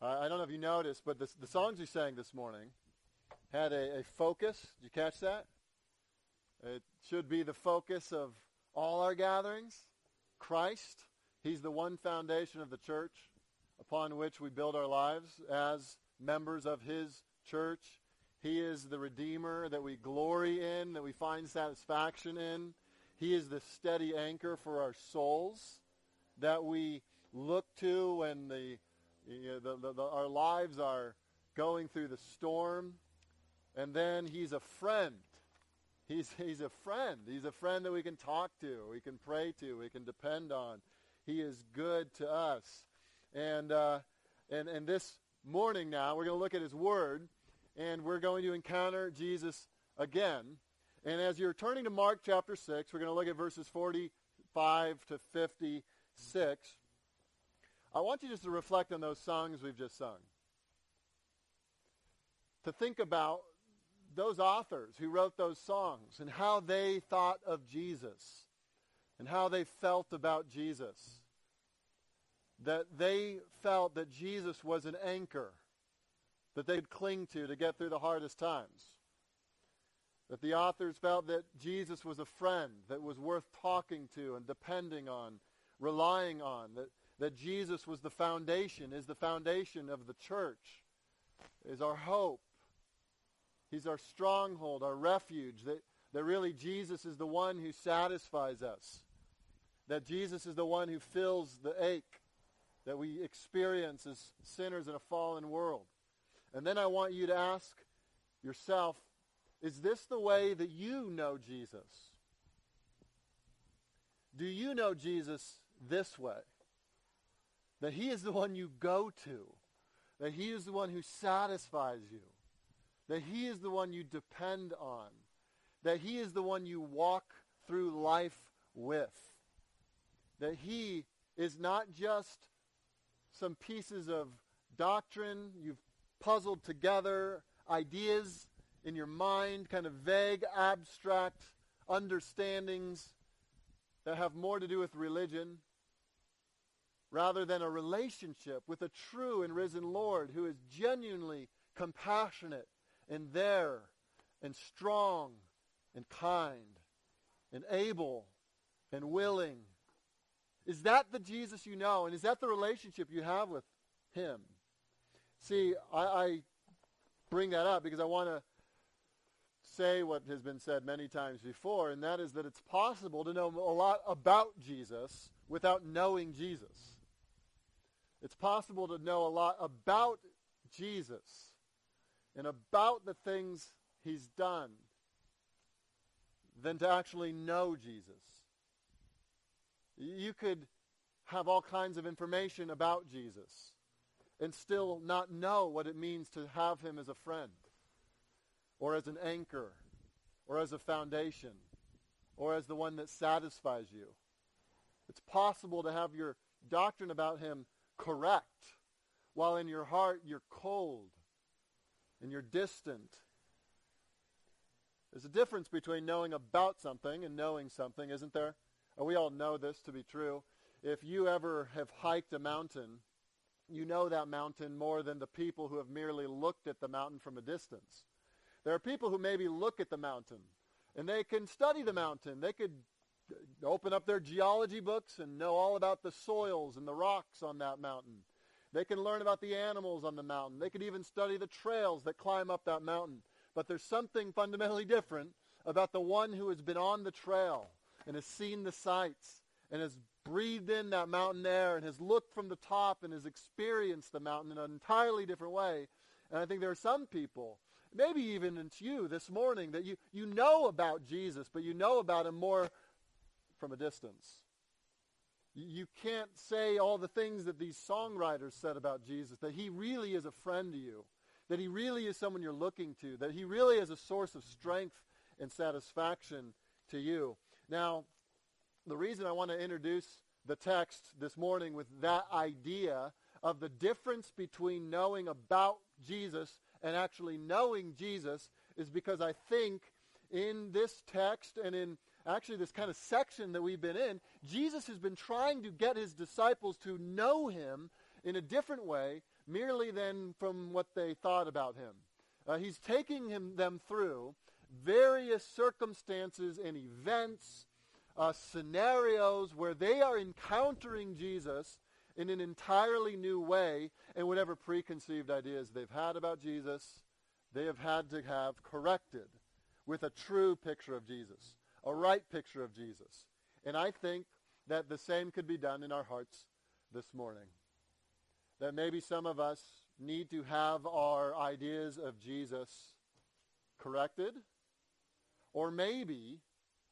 Uh, I don't know if you noticed, but the songs we sang this morning had a, a focus. Did you catch that? It should be the focus of all our gatherings. Christ. He's the one foundation of the church upon which we build our lives as members of his church. He is the Redeemer that we glory in, that we find satisfaction in. He is the steady anchor for our souls that we look to when the, you know, the, the, the, our lives are going through the storm. And then he's a friend. He's, he's a friend. He's a friend that we can talk to, we can pray to, we can depend on. He is good to us. And, uh, and, and this morning now, we're going to look at his word, and we're going to encounter Jesus again. And as you're turning to Mark chapter 6, we're going to look at verses 45 to 56. I want you just to reflect on those songs we've just sung. To think about those authors who wrote those songs and how they thought of Jesus and how they felt about Jesus. That they felt that Jesus was an anchor that they could cling to to get through the hardest times. That the authors felt that Jesus was a friend that was worth talking to and depending on, relying on. That, that Jesus was the foundation, is the foundation of the church, is our hope. He's our stronghold, our refuge. That, that really Jesus is the one who satisfies us. That Jesus is the one who fills the ache that we experience as sinners in a fallen world. And then I want you to ask yourself, is this the way that you know Jesus? Do you know Jesus this way? That he is the one you go to. That he is the one who satisfies you. That he is the one you depend on. That he is the one you walk through life with. That he is not just some pieces of doctrine you've puzzled together, ideas in your mind, kind of vague, abstract understandings that have more to do with religion rather than a relationship with a true and risen Lord who is genuinely compassionate and there and strong and kind and able and willing. Is that the Jesus you know? And is that the relationship you have with him? See, I, I bring that up because I want to say what has been said many times before, and that is that it's possible to know a lot about Jesus without knowing Jesus. It's possible to know a lot about Jesus and about the things he's done than to actually know Jesus. You could have all kinds of information about Jesus and still not know what it means to have him as a friend or as an anchor or as a foundation or as the one that satisfies you. It's possible to have your doctrine about him correct while in your heart you're cold and you're distant. There's a difference between knowing about something and knowing something, isn't there? And we all know this to be true. If you ever have hiked a mountain you know that mountain more than the people who have merely looked at the mountain from a distance. There are people who maybe look at the mountain and they can study the mountain. They could open up their geology books and know all about the soils and the rocks on that mountain. They can learn about the animals on the mountain. They could even study the trails that climb up that mountain. But there's something fundamentally different about the one who has been on the trail and has seen the sights and has breathed in that mountain air and has looked from the top and has experienced the mountain in an entirely different way. And I think there are some people, maybe even it's you this morning, that you, you know about Jesus, but you know about him more from a distance. You can't say all the things that these songwriters said about Jesus, that he really is a friend to you, that he really is someone you're looking to, that he really is a source of strength and satisfaction to you. Now, the reason I want to introduce the text this morning with that idea of the difference between knowing about Jesus and actually knowing Jesus is because I think in this text and in actually this kind of section that we've been in, Jesus has been trying to get his disciples to know him in a different way merely than from what they thought about him. Uh, he's taking him, them through various circumstances and events, uh, scenarios where they are encountering Jesus in an entirely new way, and whatever preconceived ideas they've had about Jesus, they have had to have corrected with a true picture of Jesus, a right picture of Jesus. And I think that the same could be done in our hearts this morning. That maybe some of us need to have our ideas of Jesus corrected, or maybe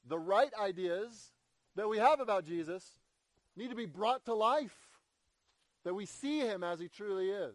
the right ideas that we have about Jesus need to be brought to life, that we see him as he truly is.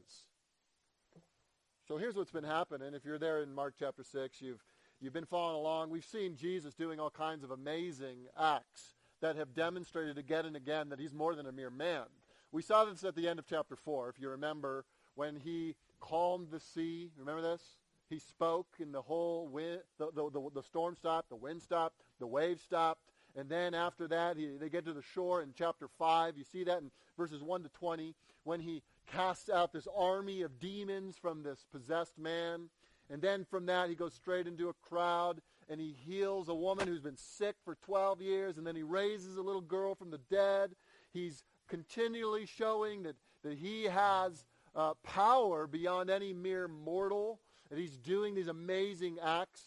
So here's what's been happening. If you're there in Mark chapter 6, you've, you've been following along. We've seen Jesus doing all kinds of amazing acts that have demonstrated again and again that he's more than a mere man. We saw this at the end of chapter 4, if you remember, when he calmed the sea. Remember this? He spoke and the whole wind, the, the, the, the storm stopped, the wind stopped, the waves stopped. And then after that, he, they get to the shore in chapter 5. You see that in verses 1 to 20 when he casts out this army of demons from this possessed man. And then from that, he goes straight into a crowd and he heals a woman who's been sick for 12 years. And then he raises a little girl from the dead. He's continually showing that, that he has uh, power beyond any mere mortal. And he's doing these amazing acts,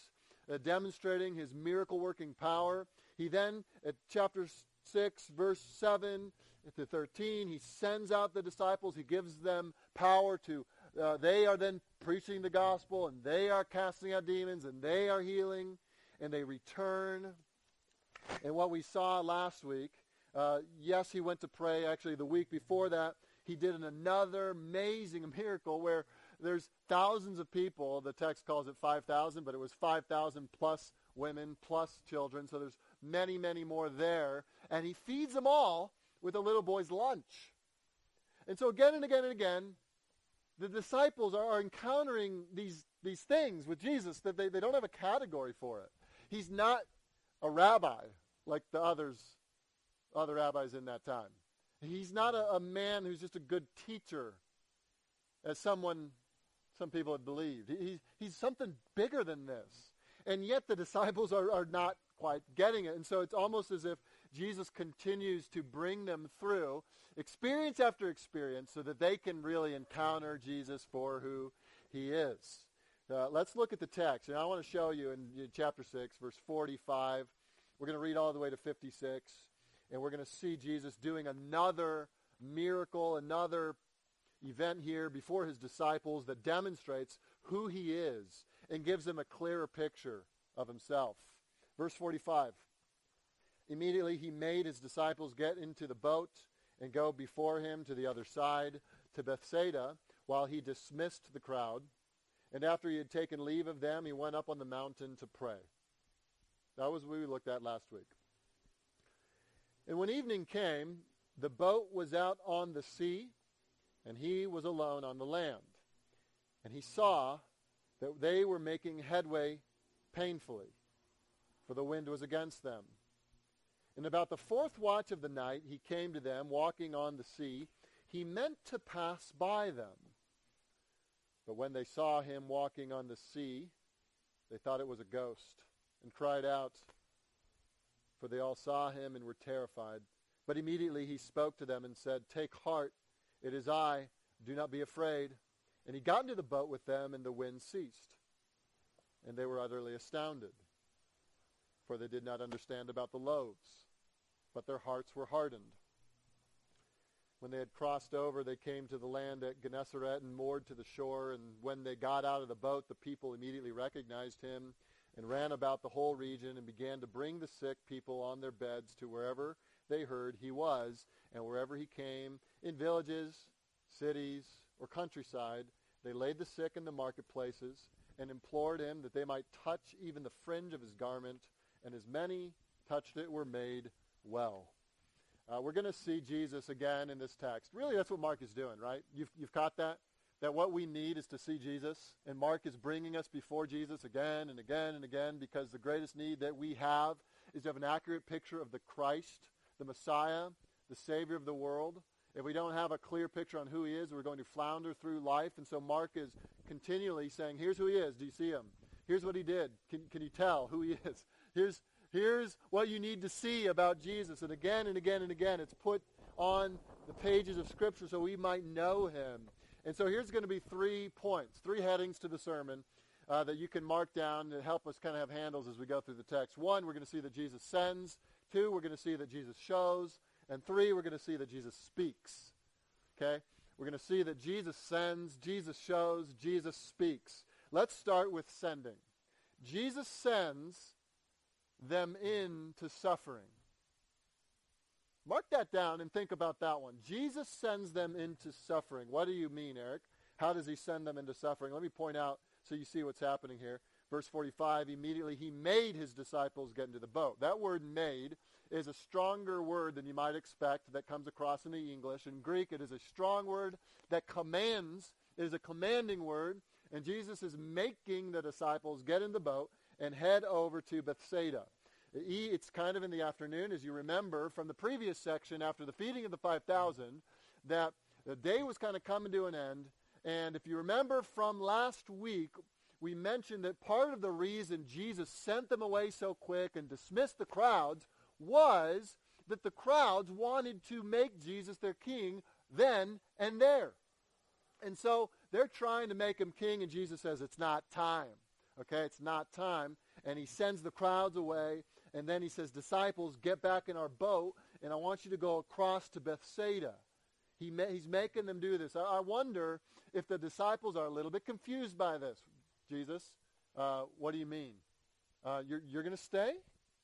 uh, demonstrating his miracle working power. He then, at chapter 6, verse 7 to 13, he sends out the disciples. He gives them power to, uh, they are then preaching the gospel, and they are casting out demons, and they are healing, and they return. And what we saw last week, uh, yes, he went to pray. Actually, the week before that, he did another amazing miracle where there's thousands of people. The text calls it 5,000, but it was 5,000 plus women plus children. So there's many, many more there. And he feeds them all with a little boy's lunch. And so again and again and again, the disciples are, encountering these, these things with Jesus that they, they don't have a category for it. He's not a rabbi like the others, other rabbis in that time. He's not a, a man who's just a good teacher, as someone, some people had believed. He, he's something bigger than this. And yet the disciples are, are not quite getting it. And so it's almost as if Jesus continues to bring them through experience after experience so that they can really encounter Jesus for who he is. Uh, let's look at the text. And I want to show you in, in chapter 6, verse 45. We're going to read all the way to 56 and we're going to see Jesus doing another miracle, another event here before his disciples that demonstrates who he is and gives them a clearer picture of himself. Verse 45. Immediately he made his disciples get into the boat and go before him to the other side, to Bethsaida, while he dismissed the crowd. And after he had taken leave of them, he went up on the mountain to pray. That was what we looked at last week. And when evening came, the boat was out on the sea, and he was alone on the land. And he saw that they were making headway painfully, for the wind was against them. And about the fourth watch of the night he came to them, walking on the sea. He meant to pass by them. But when they saw him walking on the sea, they thought it was a ghost, and cried out, for they all saw him and were terrified. But immediately he spoke to them and said, Take heart, it is I, do not be afraid. And he got into the boat with them, and the wind ceased. And they were utterly astounded, for they did not understand about the loaves, but their hearts were hardened. When they had crossed over, they came to the land at Gennesaret and moored to the shore. And when they got out of the boat, the people immediately recognized him and ran about the whole region and began to bring the sick people on their beds to wherever they heard he was, and wherever he came, in villages, cities, or countryside, they laid the sick in the marketplaces and implored him that they might touch even the fringe of his garment, and as many touched it were made well. Uh, we're going to see Jesus again in this text. Really, that's what Mark is doing, right? You've, you've caught that? that what we need is to see Jesus. And Mark is bringing us before Jesus again and again and again because the greatest need that we have is to have an accurate picture of the Christ, the Messiah, the Savior of the world. If we don't have a clear picture on who he is, we're going to flounder through life. And so Mark is continually saying, here's who he is. Do you see him? Here's what he did. Can, can you tell who he is? Here's, here's what you need to see about Jesus. And again and again and again, it's put on the pages of Scripture so we might know him. And so here's going to be three points, three headings to the sermon uh, that you can mark down to help us kind of have handles as we go through the text. One, we're going to see that Jesus sends. Two, we're going to see that Jesus shows. And three, we're going to see that Jesus speaks. Okay? We're going to see that Jesus sends, Jesus shows, Jesus speaks. Let's start with sending. Jesus sends them into suffering. Mark that down and think about that one. Jesus sends them into suffering. What do you mean, Eric? How does he send them into suffering? Let me point out so you see what's happening here. Verse 45, immediately he made his disciples get into the boat. That word made is a stronger word than you might expect that comes across in the English. In Greek, it is a strong word that commands. It is a commanding word. And Jesus is making the disciples get in the boat and head over to Bethsaida. It's kind of in the afternoon, as you remember from the previous section after the feeding of the 5,000, that the day was kind of coming to an end. And if you remember from last week, we mentioned that part of the reason Jesus sent them away so quick and dismissed the crowds was that the crowds wanted to make Jesus their king then and there. And so they're trying to make him king, and Jesus says, It's not time. Okay, it's not time. And he sends the crowds away, and then he says, Disciples, get back in our boat, and I want you to go across to Bethsaida. He ma- he's making them do this. I, I wonder if the disciples are a little bit confused by this. Jesus, uh, what do you mean? Uh, you're you're going to stay?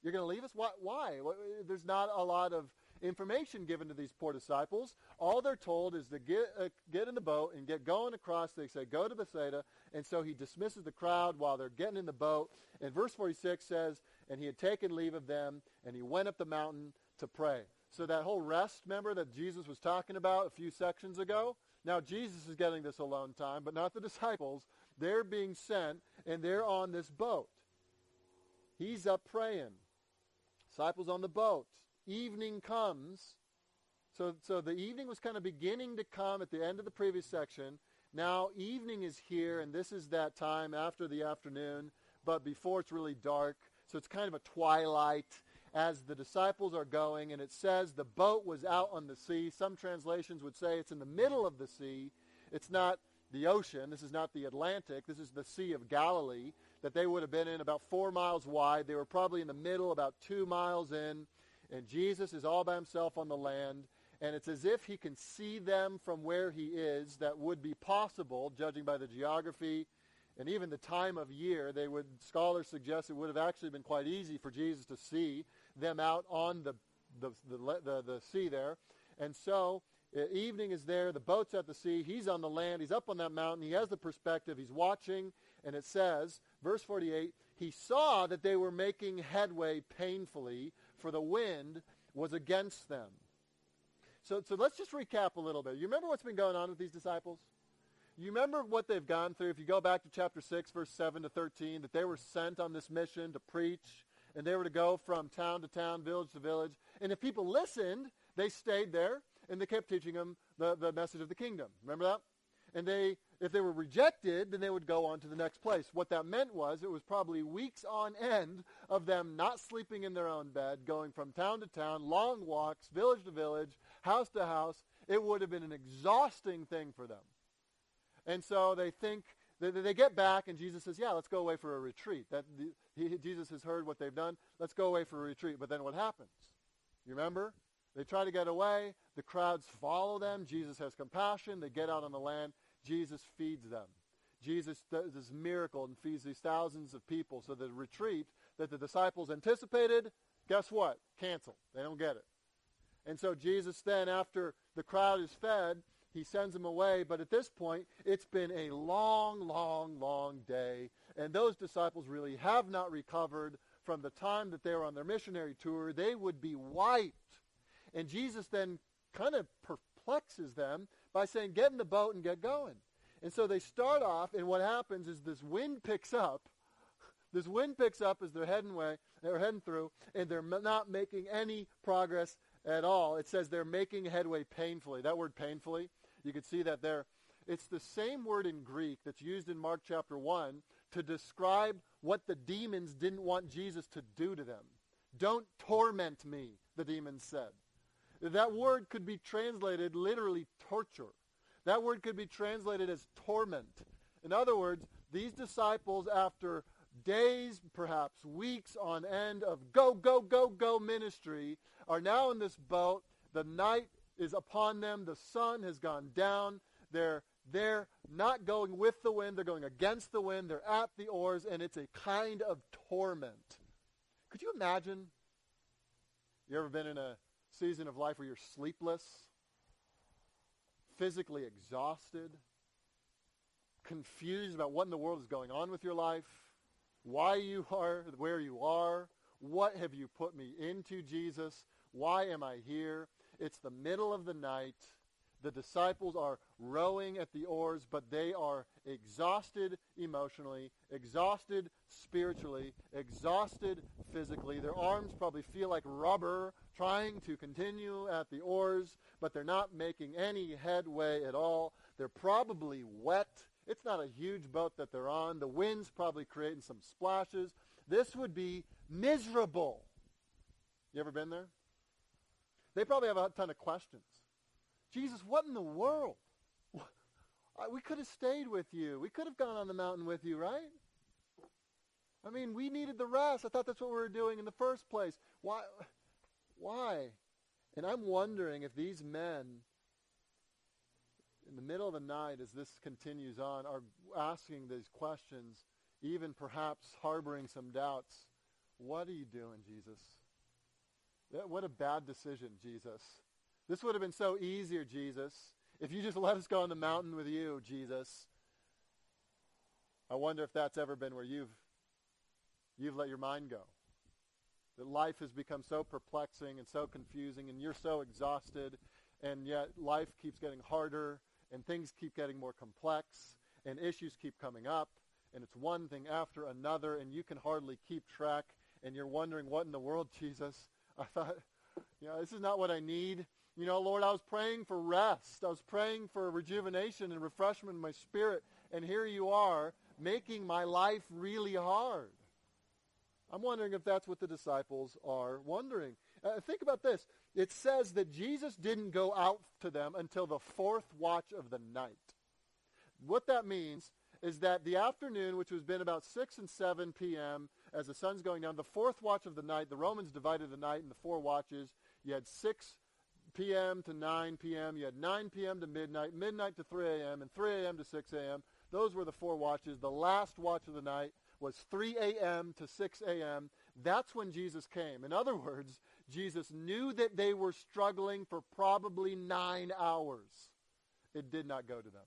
You're going to leave us? Why? Why? There's not a lot of information given to these poor disciples. All they're told is to get, uh, get in the boat and get going across. They say, go to Bethsaida. And so he dismisses the crowd while they're getting in the boat. And verse 46 says, and he had taken leave of them, and he went up the mountain to pray. So that whole rest, remember, that Jesus was talking about a few sections ago? Now Jesus is getting this alone time, but not the disciples. They're being sent, and they're on this boat. He's up praying. Disciples on the boat. Evening comes. So, so the evening was kind of beginning to come at the end of the previous section. Now evening is here, and this is that time after the afternoon, but before it's really dark. So it's kind of a twilight as the disciples are going, and it says the boat was out on the sea. Some translations would say it's in the middle of the sea. It's not the ocean. This is not the Atlantic. This is the Sea of Galilee that they would have been in about four miles wide. They were probably in the middle, about two miles in. And Jesus is all by himself on the land. And it's as if he can see them from where he is. That would be possible, judging by the geography and even the time of year. They would scholars suggest it would have actually been quite easy for Jesus to see them out on the the, the, the, the sea there. And so uh, evening is there. The boat's at the sea. He's on the land. He's up on that mountain. He has the perspective. He's watching. And it says, verse 48, he saw that they were making headway painfully, for the wind was against them. So, so let's just recap a little bit. You remember what's been going on with these disciples? You remember what they've gone through? If you go back to chapter 6, verse 7 to 13, that they were sent on this mission to preach, and they were to go from town to town, village to village. And if people listened, they stayed there and they kept teaching them the, the message of the kingdom. Remember that? And they, if they were rejected, then they would go on to the next place. What that meant was it was probably weeks on end of them not sleeping in their own bed, going from town to town, long walks, village to village, house to house. It would have been an exhausting thing for them. And so they think, they, they get back, and Jesus says, yeah, let's go away for a retreat. That the, he, Jesus has heard what they've done. Let's go away for a retreat. But then what happens? You remember? They try to get away. The crowds follow them. Jesus has compassion. They get out on the land. Jesus feeds them. Jesus does this miracle and feeds these thousands of people. So the retreat that the disciples anticipated, guess what? Canceled. They don't get it. And so Jesus then, after the crowd is fed, he sends them away. But at this point, it's been a long, long, long day. And those disciples really have not recovered from the time that they were on their missionary tour. They would be wiped and Jesus then kind of perplexes them by saying, get in the boat and get going. And so they start off, and what happens is this wind picks up. This wind picks up as they're heading way, they're heading through, and they're not making any progress at all. It says they're making headway painfully. That word painfully, you can see that there. It's the same word in Greek that's used in Mark chapter 1 to describe what the demons didn't want Jesus to do to them. Don't torment me, the demons said. That word could be translated literally torture. That word could be translated as torment. In other words, these disciples, after days, perhaps weeks on end of go, go, go, go ministry, are now in this boat. The night is upon them. The sun has gone down. They're they're not going with the wind. They're going against the wind. They're at the oars, and it's a kind of torment. Could you imagine? You ever been in a season of life where you're sleepless, physically exhausted, confused about what in the world is going on with your life, why you are where you are, what have you put me into, Jesus? Why am I here? It's the middle of the night. The disciples are rowing at the oars, but they are exhausted emotionally, exhausted spiritually, exhausted physically. Their arms probably feel like rubber trying to continue at the oars, but they're not making any headway at all. They're probably wet. It's not a huge boat that they're on. The wind's probably creating some splashes. This would be miserable. You ever been there? They probably have a ton of questions. Jesus, what in the world? We could have stayed with you. We could have gone on the mountain with you, right? I mean, we needed the rest. I thought that's what we were doing in the first place. Why? Why? And I'm wondering if these men, in the middle of the night, as this continues on, are asking these questions, even perhaps harboring some doubts. What are you doing, Jesus? What a bad decision, Jesus. This would have been so easier, Jesus, if you just let us go on the mountain with you, Jesus. I wonder if that's ever been where you've you've let your mind go. That life has become so perplexing and so confusing and you're so exhausted and yet life keeps getting harder and things keep getting more complex and issues keep coming up and it's one thing after another and you can hardly keep track and you're wondering what in the world, Jesus? I thought, you know, this is not what I need. You know, Lord, I was praying for rest. I was praying for rejuvenation and refreshment in my spirit. And here you are making my life really hard. I'm wondering if that's what the disciples are wondering. Uh, think about this. It says that Jesus didn't go out to them until the fourth watch of the night. What that means is that the afternoon, which has been about 6 and 7 p.m., as the sun's going down, the fourth watch of the night, the Romans divided the night into four watches. You had 6 p.m. to 9 p.m. You had 9 p.m. to midnight, midnight to 3 a.m., and 3 a.m. to 6 a.m. Those were the four watches. The last watch of the night was 3 a.m. to 6 a.m. That's when Jesus came. In other words, Jesus knew that they were struggling for probably nine hours. It did not go to them.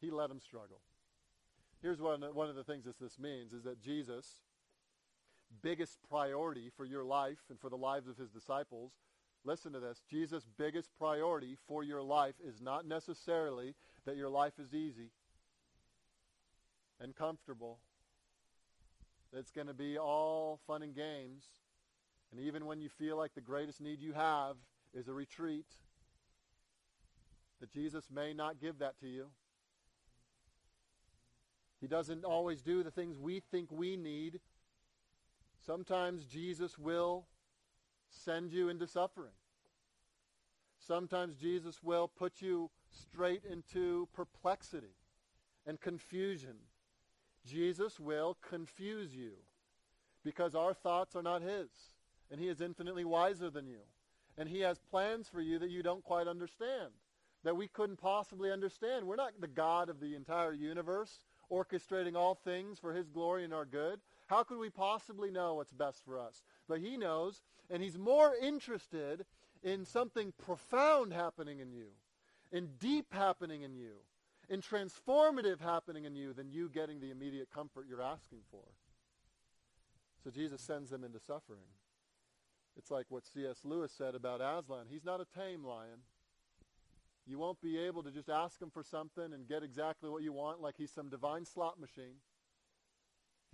He let them struggle. Here's one, one of the things that this means is that Jesus' biggest priority for your life and for the lives of his disciples Listen to this. Jesus' biggest priority for your life is not necessarily that your life is easy and comfortable. It's going to be all fun and games. And even when you feel like the greatest need you have is a retreat, that Jesus may not give that to you. He doesn't always do the things we think we need. Sometimes Jesus will send you into suffering. Sometimes Jesus will put you straight into perplexity and confusion. Jesus will confuse you because our thoughts are not his, and he is infinitely wiser than you. And he has plans for you that you don't quite understand, that we couldn't possibly understand. We're not the God of the entire universe orchestrating all things for his glory and our good. How could we possibly know what's best for us? But he knows, and he's more interested in something profound happening in you, in deep happening in you, in transformative happening in you than you getting the immediate comfort you're asking for. So Jesus sends them into suffering. It's like what C.S. Lewis said about Aslan. He's not a tame lion. You won't be able to just ask him for something and get exactly what you want like he's some divine slot machine.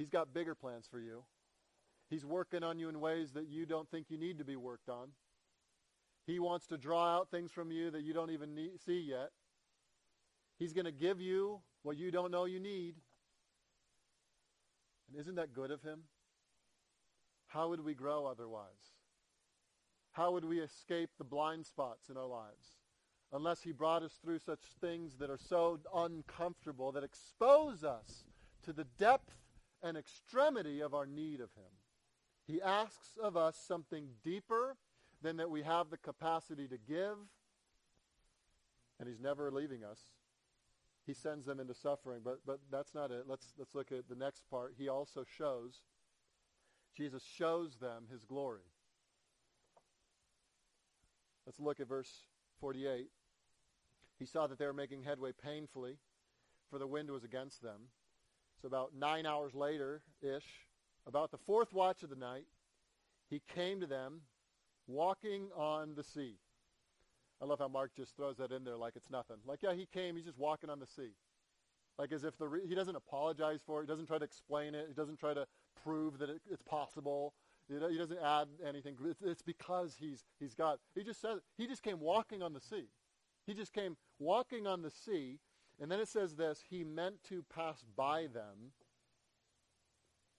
He's got bigger plans for you. He's working on you in ways that you don't think you need to be worked on. He wants to draw out things from you that you don't even need, see yet. He's going to give you what you don't know you need. And isn't that good of him? How would we grow otherwise? How would we escape the blind spots in our lives? Unless he brought us through such things that are so uncomfortable that expose us to the depth and extremity of our need of him. He asks of us something deeper than that we have the capacity to give, and he's never leaving us. He sends them into suffering, but, but that's not it. Let's, let's look at the next part. He also shows, Jesus shows them his glory. Let's look at verse 48. He saw that they were making headway painfully, for the wind was against them. So about nine hours later-ish, about the fourth watch of the night, he came to them walking on the sea. I love how Mark just throws that in there like it's nothing. Like, yeah, he came, he's just walking on the sea. Like as if the re- he doesn't apologize for it. He doesn't try to explain it. He doesn't try to prove that it, it's possible. He doesn't add anything. It's, because he's, he's God. He just says, he just came walking on the sea. He just came walking on the sea. And then it says this, he meant to pass by them.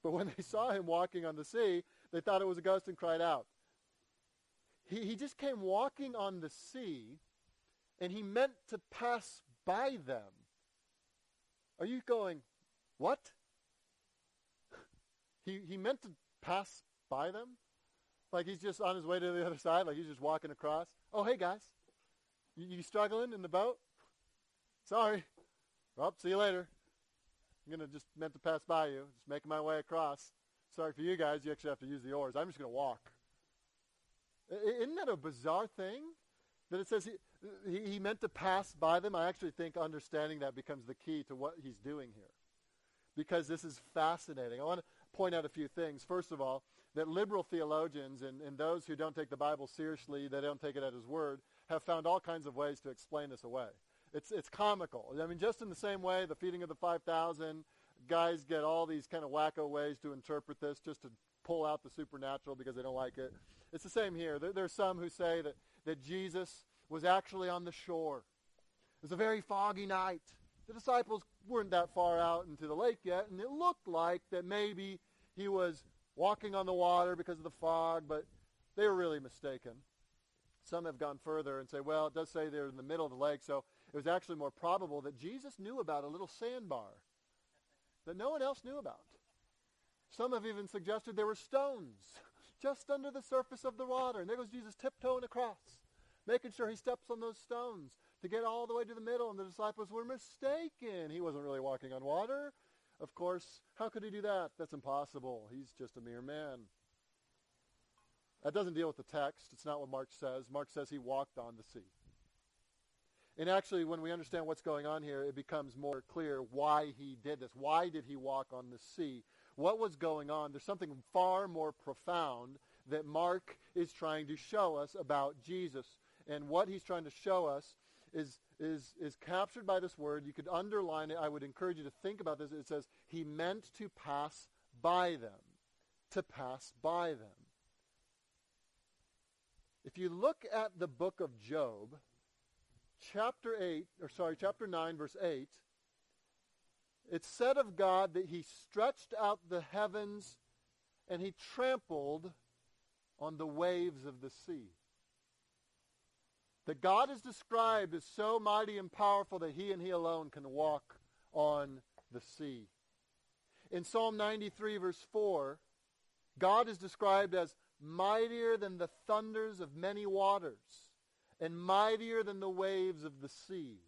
But when they saw him walking on the sea, they thought it was a ghost and cried out. He, he just came walking on the sea, and he meant to pass by them. Are you going, what? He, he meant to pass by them? Like he's just on his way to the other side, like he's just walking across. Oh, hey guys, you, you struggling in the boat? Sorry. Well, see you later. I'm gonna just meant to pass by you, just making my way across. Sorry for you guys, you actually have to use the oars. I'm just gonna walk. Isn't that a bizarre thing? That it says he, he, he meant to pass by them. I actually think understanding that becomes the key to what he's doing here. Because this is fascinating. I want to point out a few things. First of all, that liberal theologians and, and those who don't take the Bible seriously, they don't take it at his word, have found all kinds of ways to explain this away. It's, it's comical. I mean, just in the same way, the feeding of the 5,000, guys get all these kind of wacko ways to interpret this just to pull out the supernatural because they don't like it. It's the same here. There, there are some who say that, that Jesus was actually on the shore. It was a very foggy night. The disciples weren't that far out into the lake yet, and it looked like that maybe he was walking on the water because of the fog, but they were really mistaken. Some have gone further and say, well, it does say they're in the middle of the lake, so it was actually more probable that Jesus knew about a little sandbar that no one else knew about. Some have even suggested there were stones just under the surface of the water. And there goes Jesus tiptoeing across, making sure he steps on those stones to get all the way to the middle. And the disciples were mistaken. He wasn't really walking on water. Of course, how could he do that? That's impossible. He's just a mere man. That doesn't deal with the text. It's not what Mark says. Mark says he walked on the sea. And actually, when we understand what's going on here, it becomes more clear why he did this. Why did he walk on the sea? What was going on? There's something far more profound that Mark is trying to show us about Jesus. And what he's trying to show us is, is, is captured by this word. You could underline it. I would encourage you to think about this. It says, he meant to pass by them. To pass by them. If you look at the book of Job, chapter 8, or sorry, chapter 9, verse 8, it said of God that he stretched out the heavens and he trampled on the waves of the sea. That God is described as so mighty and powerful that he and he alone can walk on the sea. In Psalm 93, verse 4, God is described as mightier than the thunders of many waters and mightier than the waves of the sea.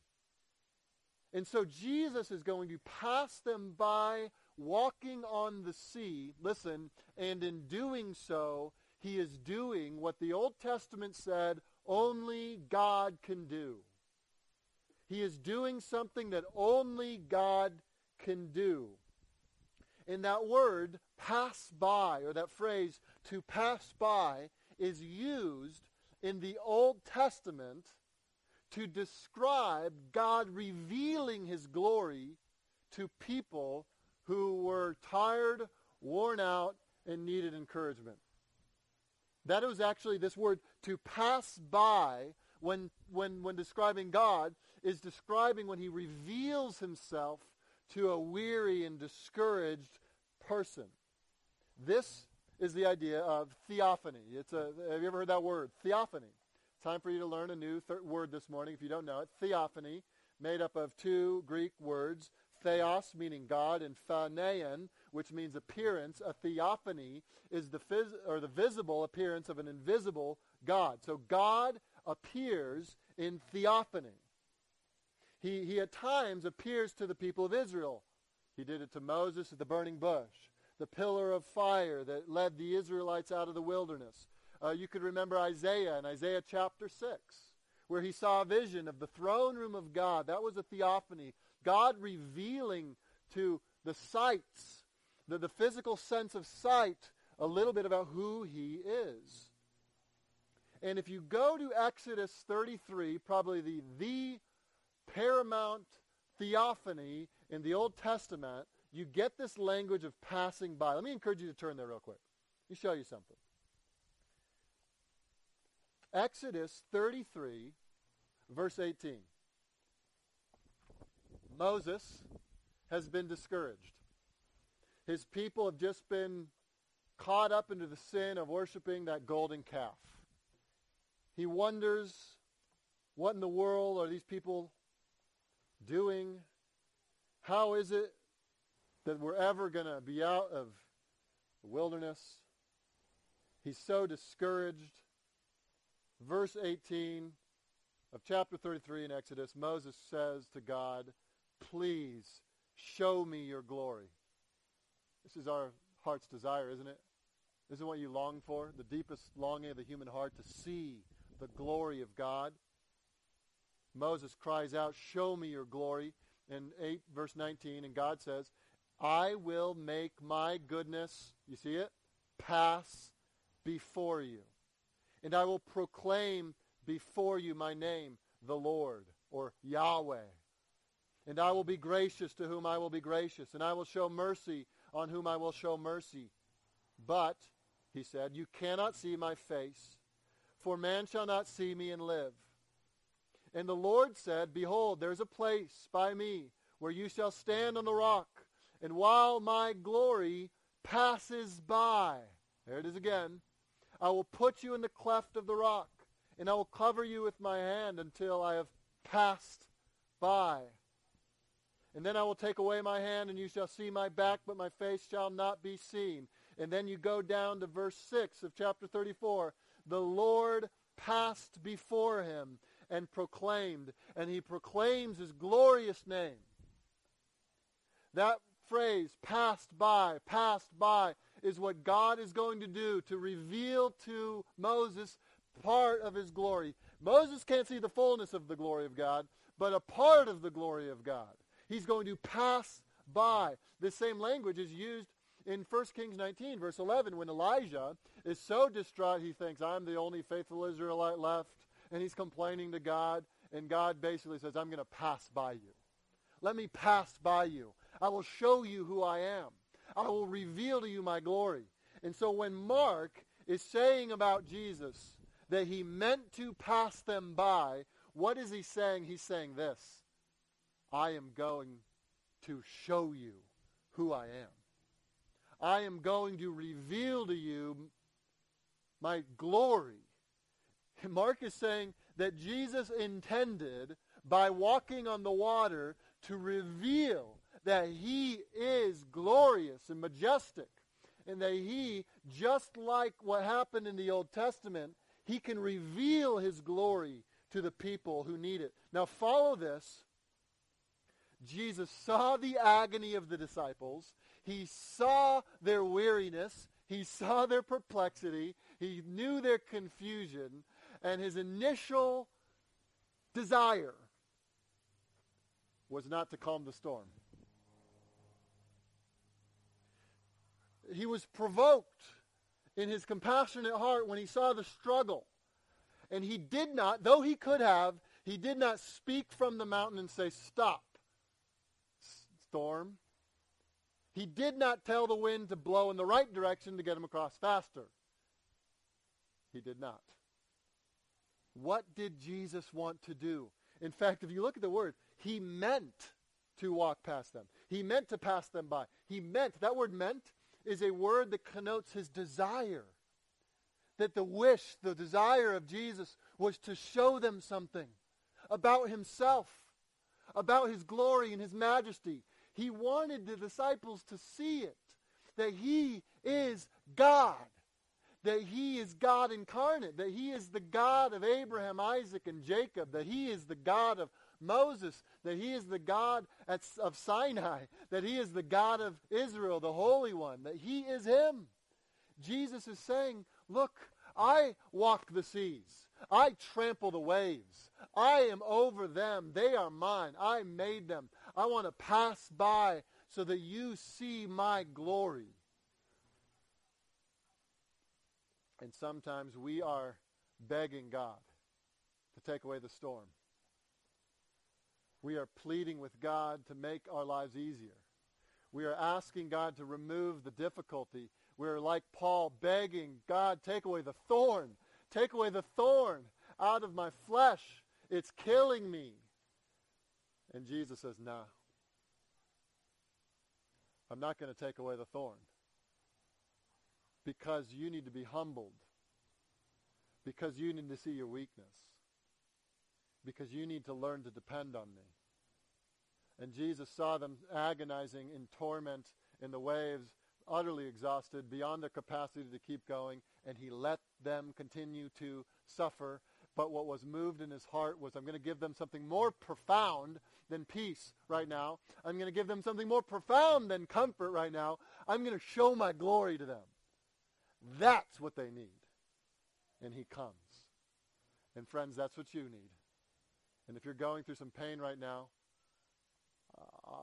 And so Jesus is going to pass them by walking on the sea, listen, and in doing so, he is doing what the Old Testament said only God can do. He is doing something that only God can do. And that word, pass by, or that phrase, to pass by, is used in the Old Testament to describe God revealing his glory to people who were tired, worn out, and needed encouragement. That was actually this word to pass by when, when, when describing God is describing when he reveals himself to a weary and discouraged person. This is the idea of theophany. It's a, have you ever heard that word? Theophany. Time for you to learn a new thir- word this morning if you don't know it. Theophany, made up of two Greek words, theos, meaning God, and phanein, which means appearance. A theophany is the, phys- or the visible appearance of an invisible God. So God appears in theophany. He, he at times appears to the people of Israel. He did it to Moses at the burning bush, the pillar of fire that led the Israelites out of the wilderness. Uh, you could remember Isaiah in Isaiah chapter 6, where he saw a vision of the throne room of God. That was a theophany. God revealing to the sights, the, the physical sense of sight, a little bit about who he is. And if you go to Exodus 33, probably the, the paramount theophany in the Old Testament, you get this language of passing by. Let me encourage you to turn there real quick. Let me show you something. Exodus 33, verse 18. Moses has been discouraged. His people have just been caught up into the sin of worshiping that golden calf. He wonders, what in the world are these people doing? How is it that we're ever going to be out of the wilderness? He's so discouraged. Verse 18 of chapter 33 in Exodus, Moses says to God, Please show me your glory. This is our heart's desire, isn't it? This is what you long for? The deepest longing of the human heart to see the glory of God. Moses cries out, Show me your glory. In 8 verse 19, and God says, I will make my goodness, you see it, pass before you. And I will proclaim before you my name, the Lord, or Yahweh. And I will be gracious to whom I will be gracious, and I will show mercy on whom I will show mercy. But, he said, you cannot see my face, for man shall not see me and live. And the Lord said, Behold, there's a place by me where you shall stand on the rock, and while my glory passes by, there it is again, I will put you in the cleft of the rock, and I will cover you with my hand until I have passed by. And then I will take away my hand, and you shall see my back, but my face shall not be seen. And then you go down to verse 6 of chapter 34. The Lord passed before him and proclaimed, and he proclaims his glorious name. That phrase, passed by, passed by, is what God is going to do to reveal to Moses part of his glory. Moses can't see the fullness of the glory of God, but a part of the glory of God. He's going to pass by. This same language is used in 1 Kings 19, verse 11, when Elijah is so distraught he thinks, I'm the only faithful Israelite left, and he's complaining to God, and God basically says, I'm going to pass by you. Let me pass by you. I will show you who I am. I will reveal to you my glory. And so when Mark is saying about Jesus that he meant to pass them by, what is he saying? He's saying this. I am going to show you who I am. I am going to reveal to you my glory. Mark is saying that Jesus intended by walking on the water to reveal that he is glorious and majestic and that he, just like what happened in the Old Testament, he can reveal his glory to the people who need it. Now follow this. Jesus saw the agony of the disciples. He saw their weariness. He saw their perplexity. He knew their confusion. And his initial desire was not to calm the storm. He was provoked in his compassionate heart when he saw the struggle. And he did not, though he could have, he did not speak from the mountain and say, Stop, storm. He did not tell the wind to blow in the right direction to get him across faster. He did not. What did Jesus want to do? In fact, if you look at the word, he meant to walk past them. He meant to pass them by. He meant, that word meant is a word that connotes his desire. That the wish, the desire of Jesus was to show them something about himself, about his glory and his majesty. He wanted the disciples to see it, that he is God, that he is God incarnate, that he is the God of Abraham, Isaac, and Jacob, that he is the God of Moses, that he is the God of Sinai, that he is the God of Israel, the Holy One, that he is him. Jesus is saying, look, I walk the seas. I trample the waves. I am over them. They are mine. I made them. I want to pass by so that you see my glory. And sometimes we are begging God to take away the storm. We are pleading with God to make our lives easier. We are asking God to remove the difficulty. We're like Paul begging God, take away the thorn. Take away the thorn out of my flesh. It's killing me. And Jesus says, no. I'm not going to take away the thorn. Because you need to be humbled. Because you need to see your weakness. Because you need to learn to depend on me. And Jesus saw them agonizing in torment in the waves, utterly exhausted, beyond their capacity to keep going, and he let them continue to suffer. But what was moved in his heart was, I'm going to give them something more profound than peace right now. I'm going to give them something more profound than comfort right now. I'm going to show my glory to them. That's what they need. And he comes. And friends, that's what you need. And if you're going through some pain right now,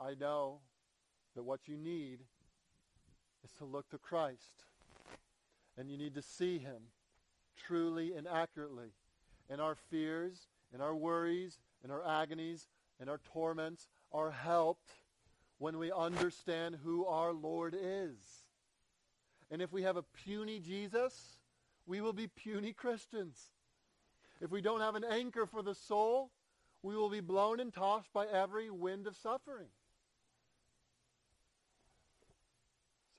I know that what you need is to look to Christ. And you need to see him truly and accurately. And our fears and our worries and our agonies and our torments are helped when we understand who our Lord is. And if we have a puny Jesus, we will be puny Christians. If we don't have an anchor for the soul, we will be blown and tossed by every wind of suffering.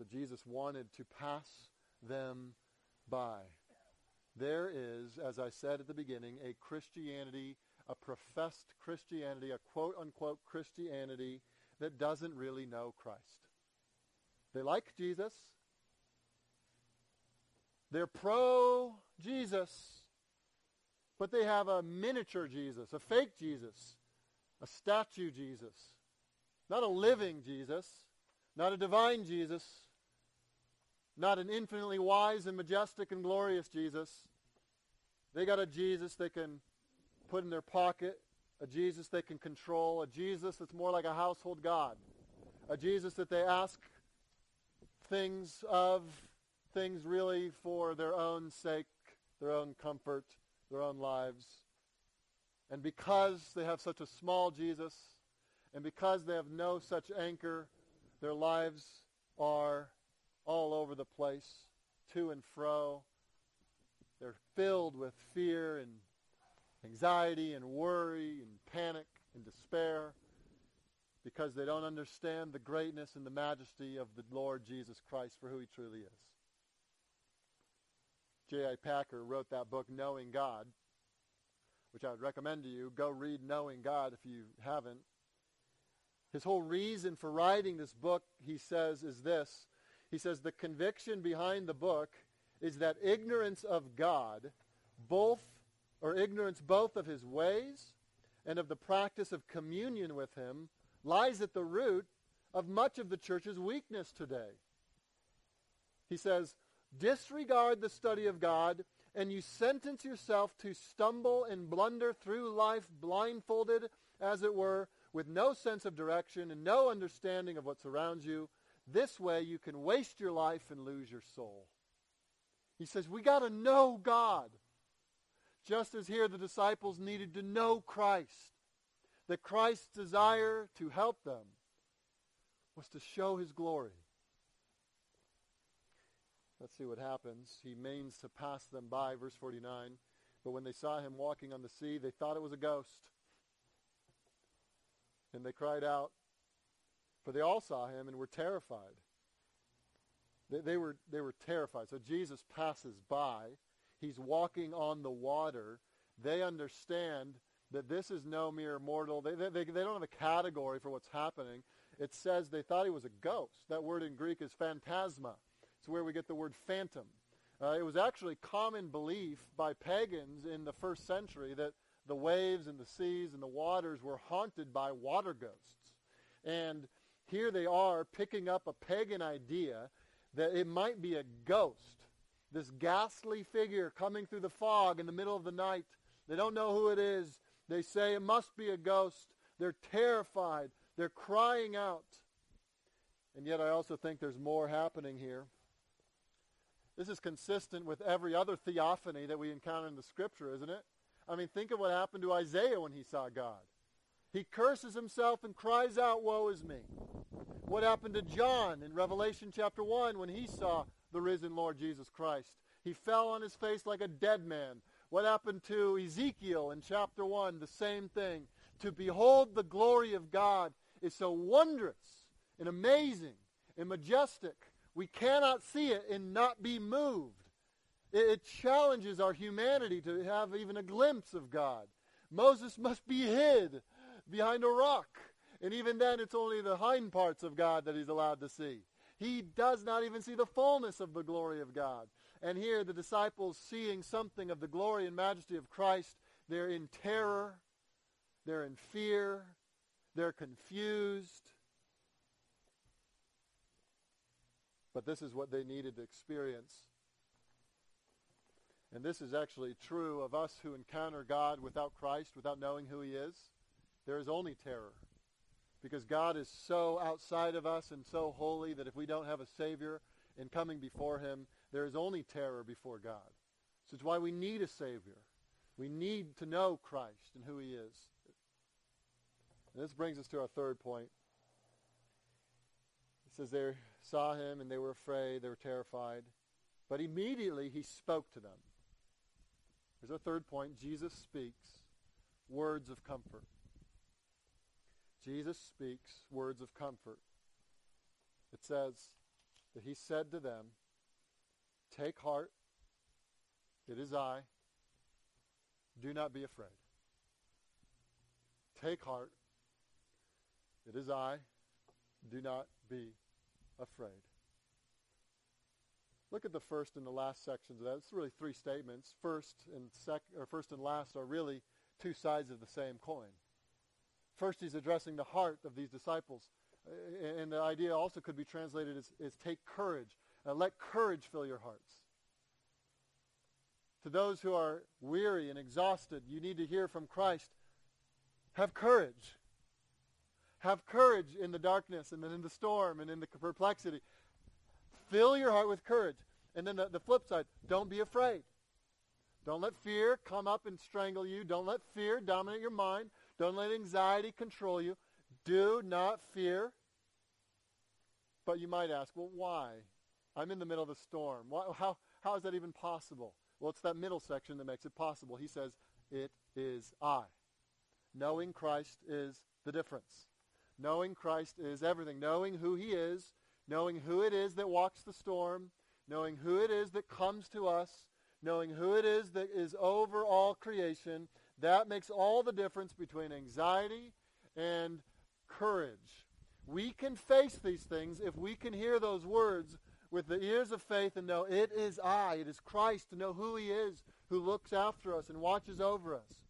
So Jesus wanted to pass them by. There is, as I said at the beginning, a Christianity, a professed Christianity, a quote unquote Christianity that doesn't really know Christ. They like Jesus. They're pro Jesus but they have a miniature Jesus, a fake Jesus, a statue Jesus, not a living Jesus, not a divine Jesus, not an infinitely wise and majestic and glorious Jesus. They got a Jesus they can put in their pocket, a Jesus they can control, a Jesus that's more like a household God, a Jesus that they ask things of, things really for their own sake, their own comfort, their own lives. And because they have such a small Jesus, and because they have no such anchor, their lives are all over the place, to and fro. They're filled with fear and anxiety and worry and panic and despair because they don't understand the greatness and the majesty of the Lord Jesus Christ for who he truly is. J.I. Packer wrote that book, Knowing God, which I would recommend to you. Go read Knowing God if you haven't. His whole reason for writing this book, he says, is this. He says, the conviction behind the book is that ignorance of God, both, or ignorance both of his ways and of the practice of communion with him, lies at the root of much of the church's weakness today. He says, disregard the study of God, and you sentence yourself to stumble and blunder through life blindfolded, as it were, with no sense of direction and no understanding of what surrounds you. This way you can waste your life and lose your soul. He says, we got to know God. Just as here the disciples needed to know Christ. That Christ's desire to help them was to show his glory. let's see what happens. He means to pass them by, verse 49. But when they saw him walking on the sea, they thought it was a ghost. And they cried out, for they all saw him and were terrified. They, they, were, they were terrified. So Jesus passes by. He's walking on the water. They understand that this is no mere mortal. They, they, they, don't have a category for what's happening. It says they thought he was a ghost. That word in Greek is phantasma. It's where we get the word phantom. Uh, it was actually common belief by pagans in the first century that the waves and the seas and the waters were haunted by water ghosts. And here they are picking up a pagan idea that it might be a ghost, this ghastly figure coming through the fog in the middle of the night. They don't know who it is. They say it must be a ghost. They're terrified. They're crying out. And yet I also think there's more happening here. This is consistent with every other theophany that we encounter in the scripture, isn't it? I mean, think of what happened to Isaiah when he saw God. He curses himself and cries out, Woe is me. What happened to John in Revelation chapter 1 when he saw the risen Lord Jesus Christ? He fell on his face like a dead man. What happened to Ezekiel in chapter 1? The same thing. To behold the glory of God is so wondrous and amazing and majestic. We cannot see it and not be moved. It, challenges our humanity to have even a glimpse of God. Moses must be hid behind a rock. And even then, it's only the hind parts of God that he's allowed to see. He does not even see the fullness of the glory of God. And here, the disciples, seeing something of the glory and majesty of Christ, they're in terror, they're in fear, they're confused. But this is what they needed to experience. And this is actually true of us who encounter God without Christ, without knowing who he is. There is only terror. Because God is so outside of us and so holy that if we don't have a Savior in coming before him, there is only terror before God. So it's why we need a Savior. We need to know Christ and who he is. And this brings us to our third point. It says they saw him and they were afraid, they were terrified. But immediately he spoke to them. Here's our third point. Jesus speaks words of comfort. Jesus speaks words of comfort. It says that he said to them, Take heart, it is I. Do not be afraid. Take heart, it is I. Do not be afraid. Look at the first and the last sections of that. It's really three statements. First and sec- or first and last are really two sides of the same coin. First, he's addressing the heart of these disciples. And the idea also could be translated as, as take courage. Uh, let courage fill your hearts. To those who are weary and exhausted, you need to hear from Christ. Have courage. Have courage in the darkness and then in the storm and in the perplexity. Fill your heart with courage. And then the, the flip side, don't be afraid. Don't let fear come up and strangle you. Don't let fear dominate your mind. Don't let anxiety control you. Do not fear. But you might ask, well, why? I'm in the middle of a storm. Why, how, how is that even possible? Well, it's that middle section that makes it possible. He says, it is I. Knowing Christ is the difference. Knowing Christ is everything. Knowing who he is, knowing who it is that walks the storm, knowing who it is that comes to us, knowing who it is that is over all creation, that makes all the difference between anxiety and courage. We can face these things if we can hear those words with the ears of faith and know it is I, it is Christ, to know who he is, who looks after us and watches over us.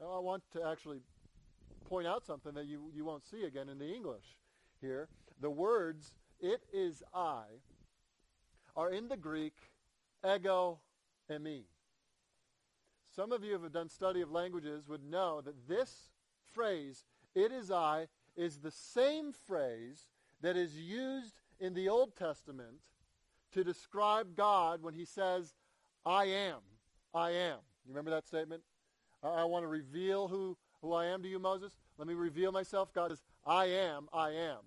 Now, I want to actually point out something that you, you won't see again in the English here. The words, it is I, are in the Greek ego eimi. Some of you who have done study of languages would know that this phrase, it is I, is the same phrase that is used in the Old Testament to describe God when he says, I am, I am. You remember that statement? I, I want to reveal who, who I am to you, Moses. Let me reveal myself. God says, I am, I am.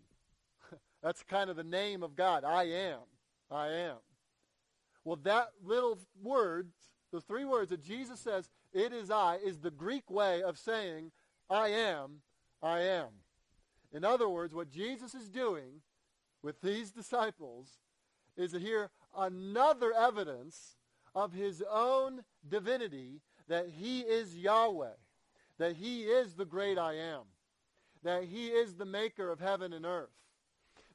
That's kind of the name of God. I am, I am. Well, that little word, those three words that Jesus says, it is I, is the Greek way of saying, I am, I am. In other words, what Jesus is doing with these disciples is here another evidence of his own divinity that he is Yahweh, that he is the great I am, that he is the maker of heaven and earth,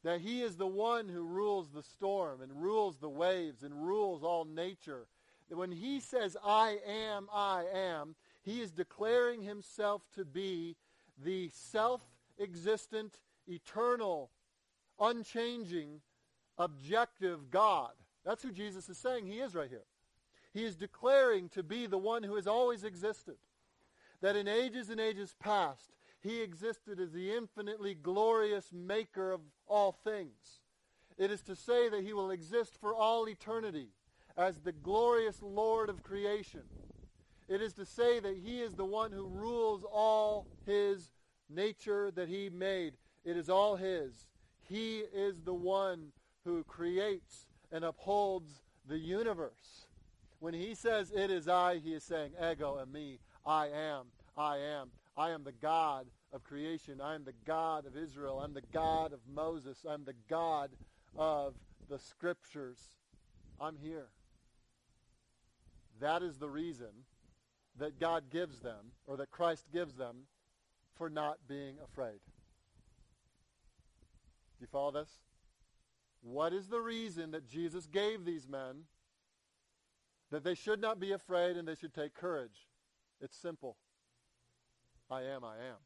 that he is the one who rules the storm and rules the waves and rules all nature. When he says, I am, I am, he is declaring himself to be the self-existent, eternal, unchanging, objective God. That's who Jesus is saying he is right here. He is declaring to be the one who has always existed. That in ages and ages past, he existed as the infinitely glorious maker of all things. It is to say that he will exist for all eternity as the glorious Lord of creation. It is to say that he is the one who rules all his nature that he made. It is all his. He is the one who creates and upholds the universe. When he says, it is I, he is saying, ego eimi, I am, I am. I am the God of creation. I am the God of Israel. I'm the God of Moses. I'm the God of the scriptures. I'm here. That is the reason that God gives them, or that Christ gives them, for not being afraid. Do you follow this? What is the reason that Jesus gave these men that they should not be afraid and they should take courage? It's simple. I am, I am.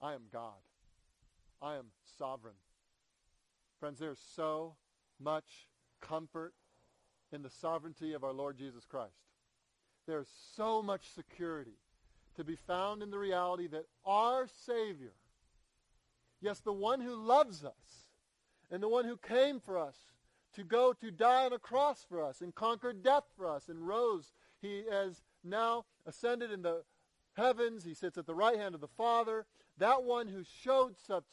I am God. I am sovereign. Friends, there's so much comfort in the sovereignty of our Lord Jesus Christ. There's so much security to be found in the reality that our Savior, yes, the one who loves us and the one who came for us to go to die on a cross for us and conquered death for us and rose, he has now ascended in the heavens. He sits at the right hand of the Father. That one who showed such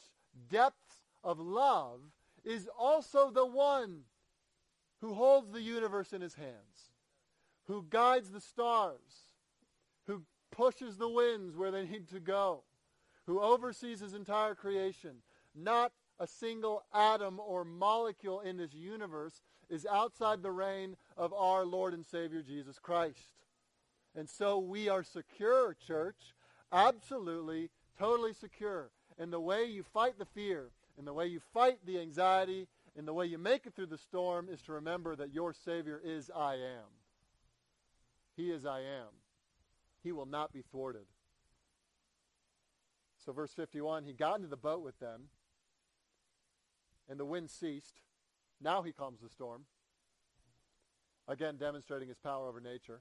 depths of love is also the one who holds the universe in his hands, who guides the stars, who pushes the winds where they need to go, who oversees his entire creation. Not a single atom or molecule in this universe is outside the reign of our Lord and Savior Jesus Christ. And so we are secure, church, absolutely, totally secure. And the way you fight the fear, and the way you fight the anxiety, and the way you make it through the storm is to remember that your Savior is I am. He is I am. He will not be thwarted. So verse 51, he got into the boat with them, and the wind ceased. Now he calms the storm, again demonstrating his power over nature.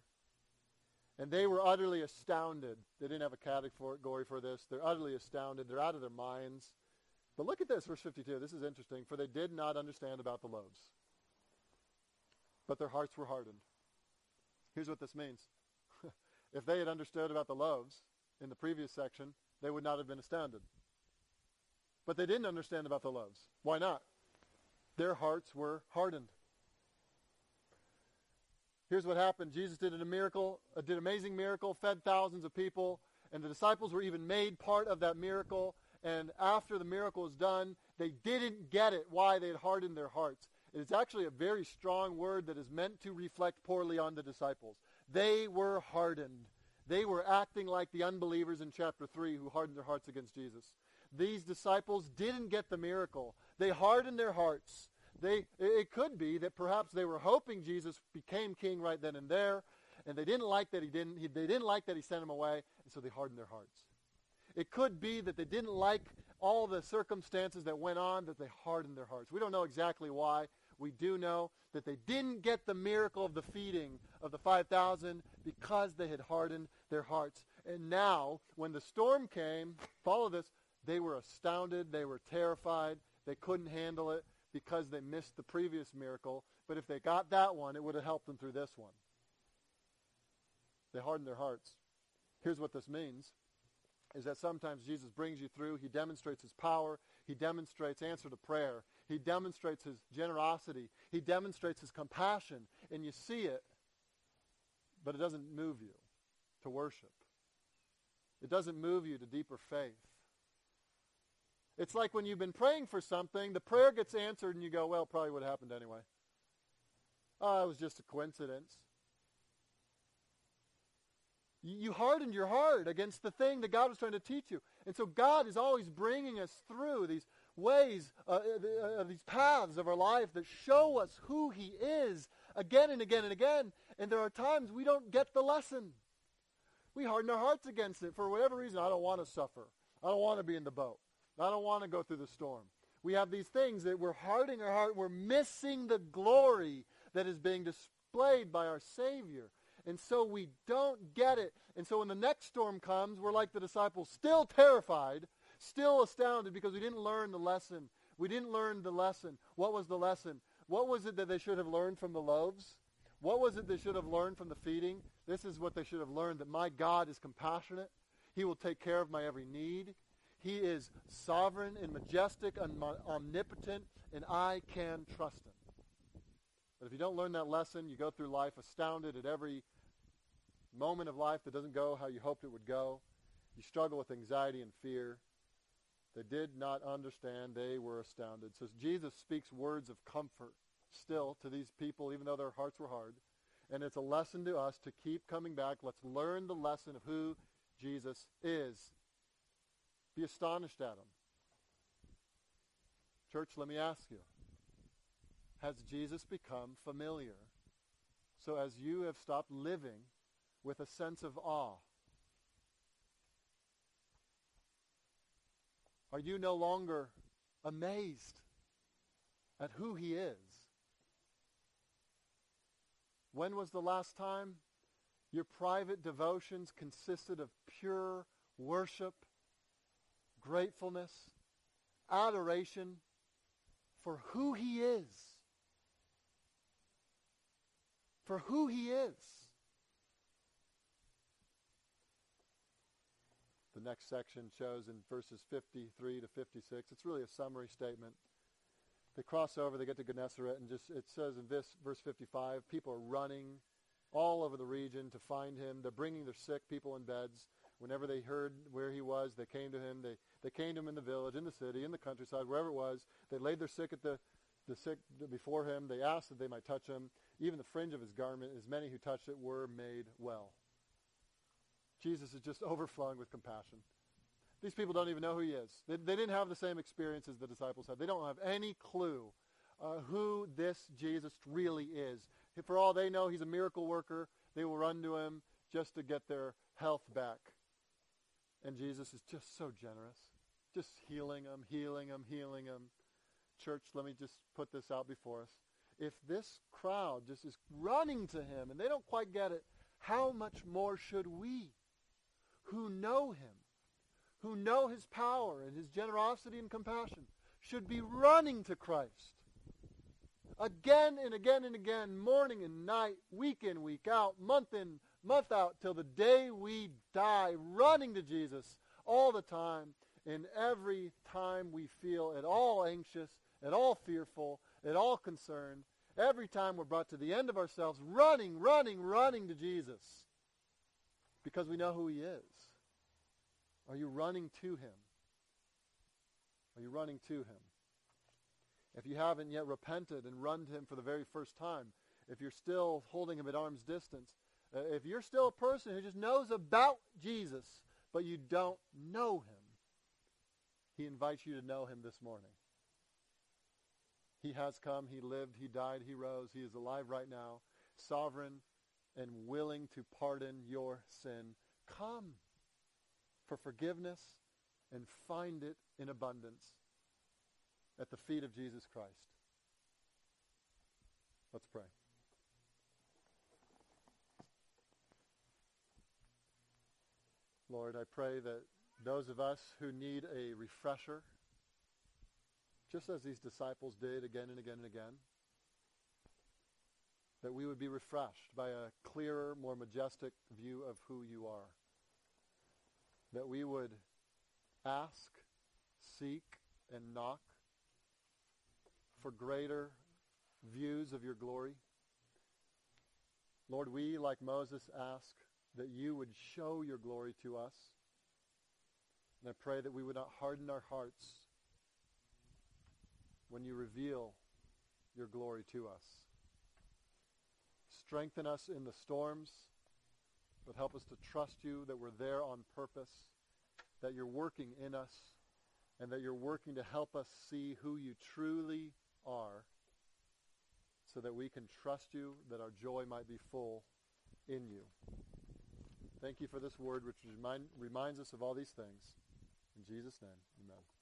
And they were utterly astounded. They didn't have a category for this. They're utterly astounded. They're out of their minds. But look at this, verse 52. This is interesting. For they did not understand about the loaves, but their hearts were hardened. Here's what this means. if they had understood about the loaves in the previous section, they would not have been astounded. But they didn't understand about the loaves. Why not? Their hearts were hardened. Here's what happened. Jesus did a miracle, uh, did an amazing miracle, fed thousands of people, and the disciples were even made part of that miracle. And after the miracle was done, they didn't get it why they had hardened their hearts. It is actually a very strong word that is meant to reflect poorly on the disciples. They were hardened. They were acting like the unbelievers in chapter 3 who hardened their hearts against Jesus. These disciples didn't get the miracle. They hardened their hearts. They, it could be that perhaps they were hoping Jesus became king right then and there, and they didn't like that he didn't. He, they didn't like that he sent him away, and so they hardened their hearts. It could be that they didn't like all the circumstances that went on, that they hardened their hearts. We don't know exactly why. We do know that they didn't get the miracle of the feeding of the 5,000 because they had hardened their hearts. And now, when the storm came, follow this, they were astounded. They were terrified. They couldn't handle it because they missed the previous miracle. But if they got that one, it would have helped them through this one. They hardened their hearts. Here's what this means. Is that sometimes Jesus brings you through. He demonstrates his power. He demonstrates answer to prayer. He demonstrates his generosity. He demonstrates his compassion. And you see it, but it doesn't move you to worship. It doesn't move you to deeper faith. It's like when you've been praying for something, the prayer gets answered, and you go, well, probably would have happened anyway. Oh, it was just a coincidence. You hardened your heart against the thing that God was trying to teach you. And so God is always bringing us through these ways, uh, uh, uh, these paths of our life that show us who he is again and again and again. And there are times we don't get the lesson. We harden our hearts against it for whatever reason. I don't want to suffer. I don't want to be in the boat. I don't want to go through the storm. We have these things that we're hardening our heart. We're missing the glory that is being displayed by our Savior. And so we don't get it. And so when the next storm comes, we're like the disciples, still terrified, still astounded because we didn't learn the lesson. We didn't learn the lesson. What was the lesson? What was it that they should have learned from the loaves? What was it they should have learned from the feeding? This is what they should have learned, that my God is compassionate. He will take care of my every need. He is sovereign and majestic and omnipotent, and I can trust him. But if you don't learn that lesson, you go through life astounded at every moment of life that doesn't go how you hoped it would go. You struggle with anxiety and fear. They did not understand. They were astounded. So Jesus speaks words of comfort still to these people, even though their hearts were hard. And it's a lesson to us to keep coming back. Let's learn the lesson of who Jesus is. Be astonished at him. Church, let me ask you. Has Jesus become familiar? So as you have stopped living with a sense of awe, are you no longer amazed at who he is? When was the last time your private devotions consisted of pure worship, gratefulness, adoration for who he is? For who he is. The next section shows in verses 53 to 56. It's really a summary statement. They cross over, they get to Gennesaret, and just it says in this, verse 55, people are running all over the region to find him. They're bringing their sick people in beds. Whenever they heard where he was, they came to him. They, they came to him in the village, in the city, in the countryside, wherever it was. They laid their sick at the, the sick before him. They asked that they might touch him. Even the fringe of his garment, as many who touched it were made well. Jesus is just overflowing with compassion. These people don't even know who he is. They, they didn't have the same experience as the disciples had. They don't have any clue uh, who this Jesus really is. For all they know, he's a miracle worker. They will run to him just to get their health back. And Jesus is just so generous, just healing them, healing them, healing them. Church, let me just put this out before us. If this crowd just is running to him and they don't quite get it, how much more should we who know him, who know his power and his generosity and compassion, should be running to Christ? Again and again and again, morning and night, week in, week out, month in, month out, till the day we die, running to Jesus all the time. And every time we feel at all anxious, at all fearful, at all concerned, every time we're brought to the end of ourselves, running, running, running to Jesus because we know who he is. Are you running to him? Are you running to him? If you haven't yet repented and run to him for the very first time, if you're still holding him at arm's distance, uh, if you're still a person who just knows about Jesus, but you don't know him, he invites you to know him this morning. He has come, he lived, he died, he rose, he is alive right now, sovereign and willing to pardon your sin. Come for forgiveness and find it in abundance at the feet of Jesus Christ. Let's pray. Lord, I pray that those of us who need a refresher, just as these disciples did again and again and again, that we would be refreshed by a clearer, more majestic view of who you are. That we would ask, seek, and knock for greater views of your glory. Lord, we, like Moses, ask that you would show your glory to us. And I pray that we would not harden our hearts when you reveal your glory to us. Strengthen us in the storms, but help us to trust you that we're there on purpose, that you're working in us, and that you're working to help us see who you truly are so that we can trust you, that our joy might be full in you. Thank you for this word, which remind, reminds us of all these things. In Jesus' name, amen.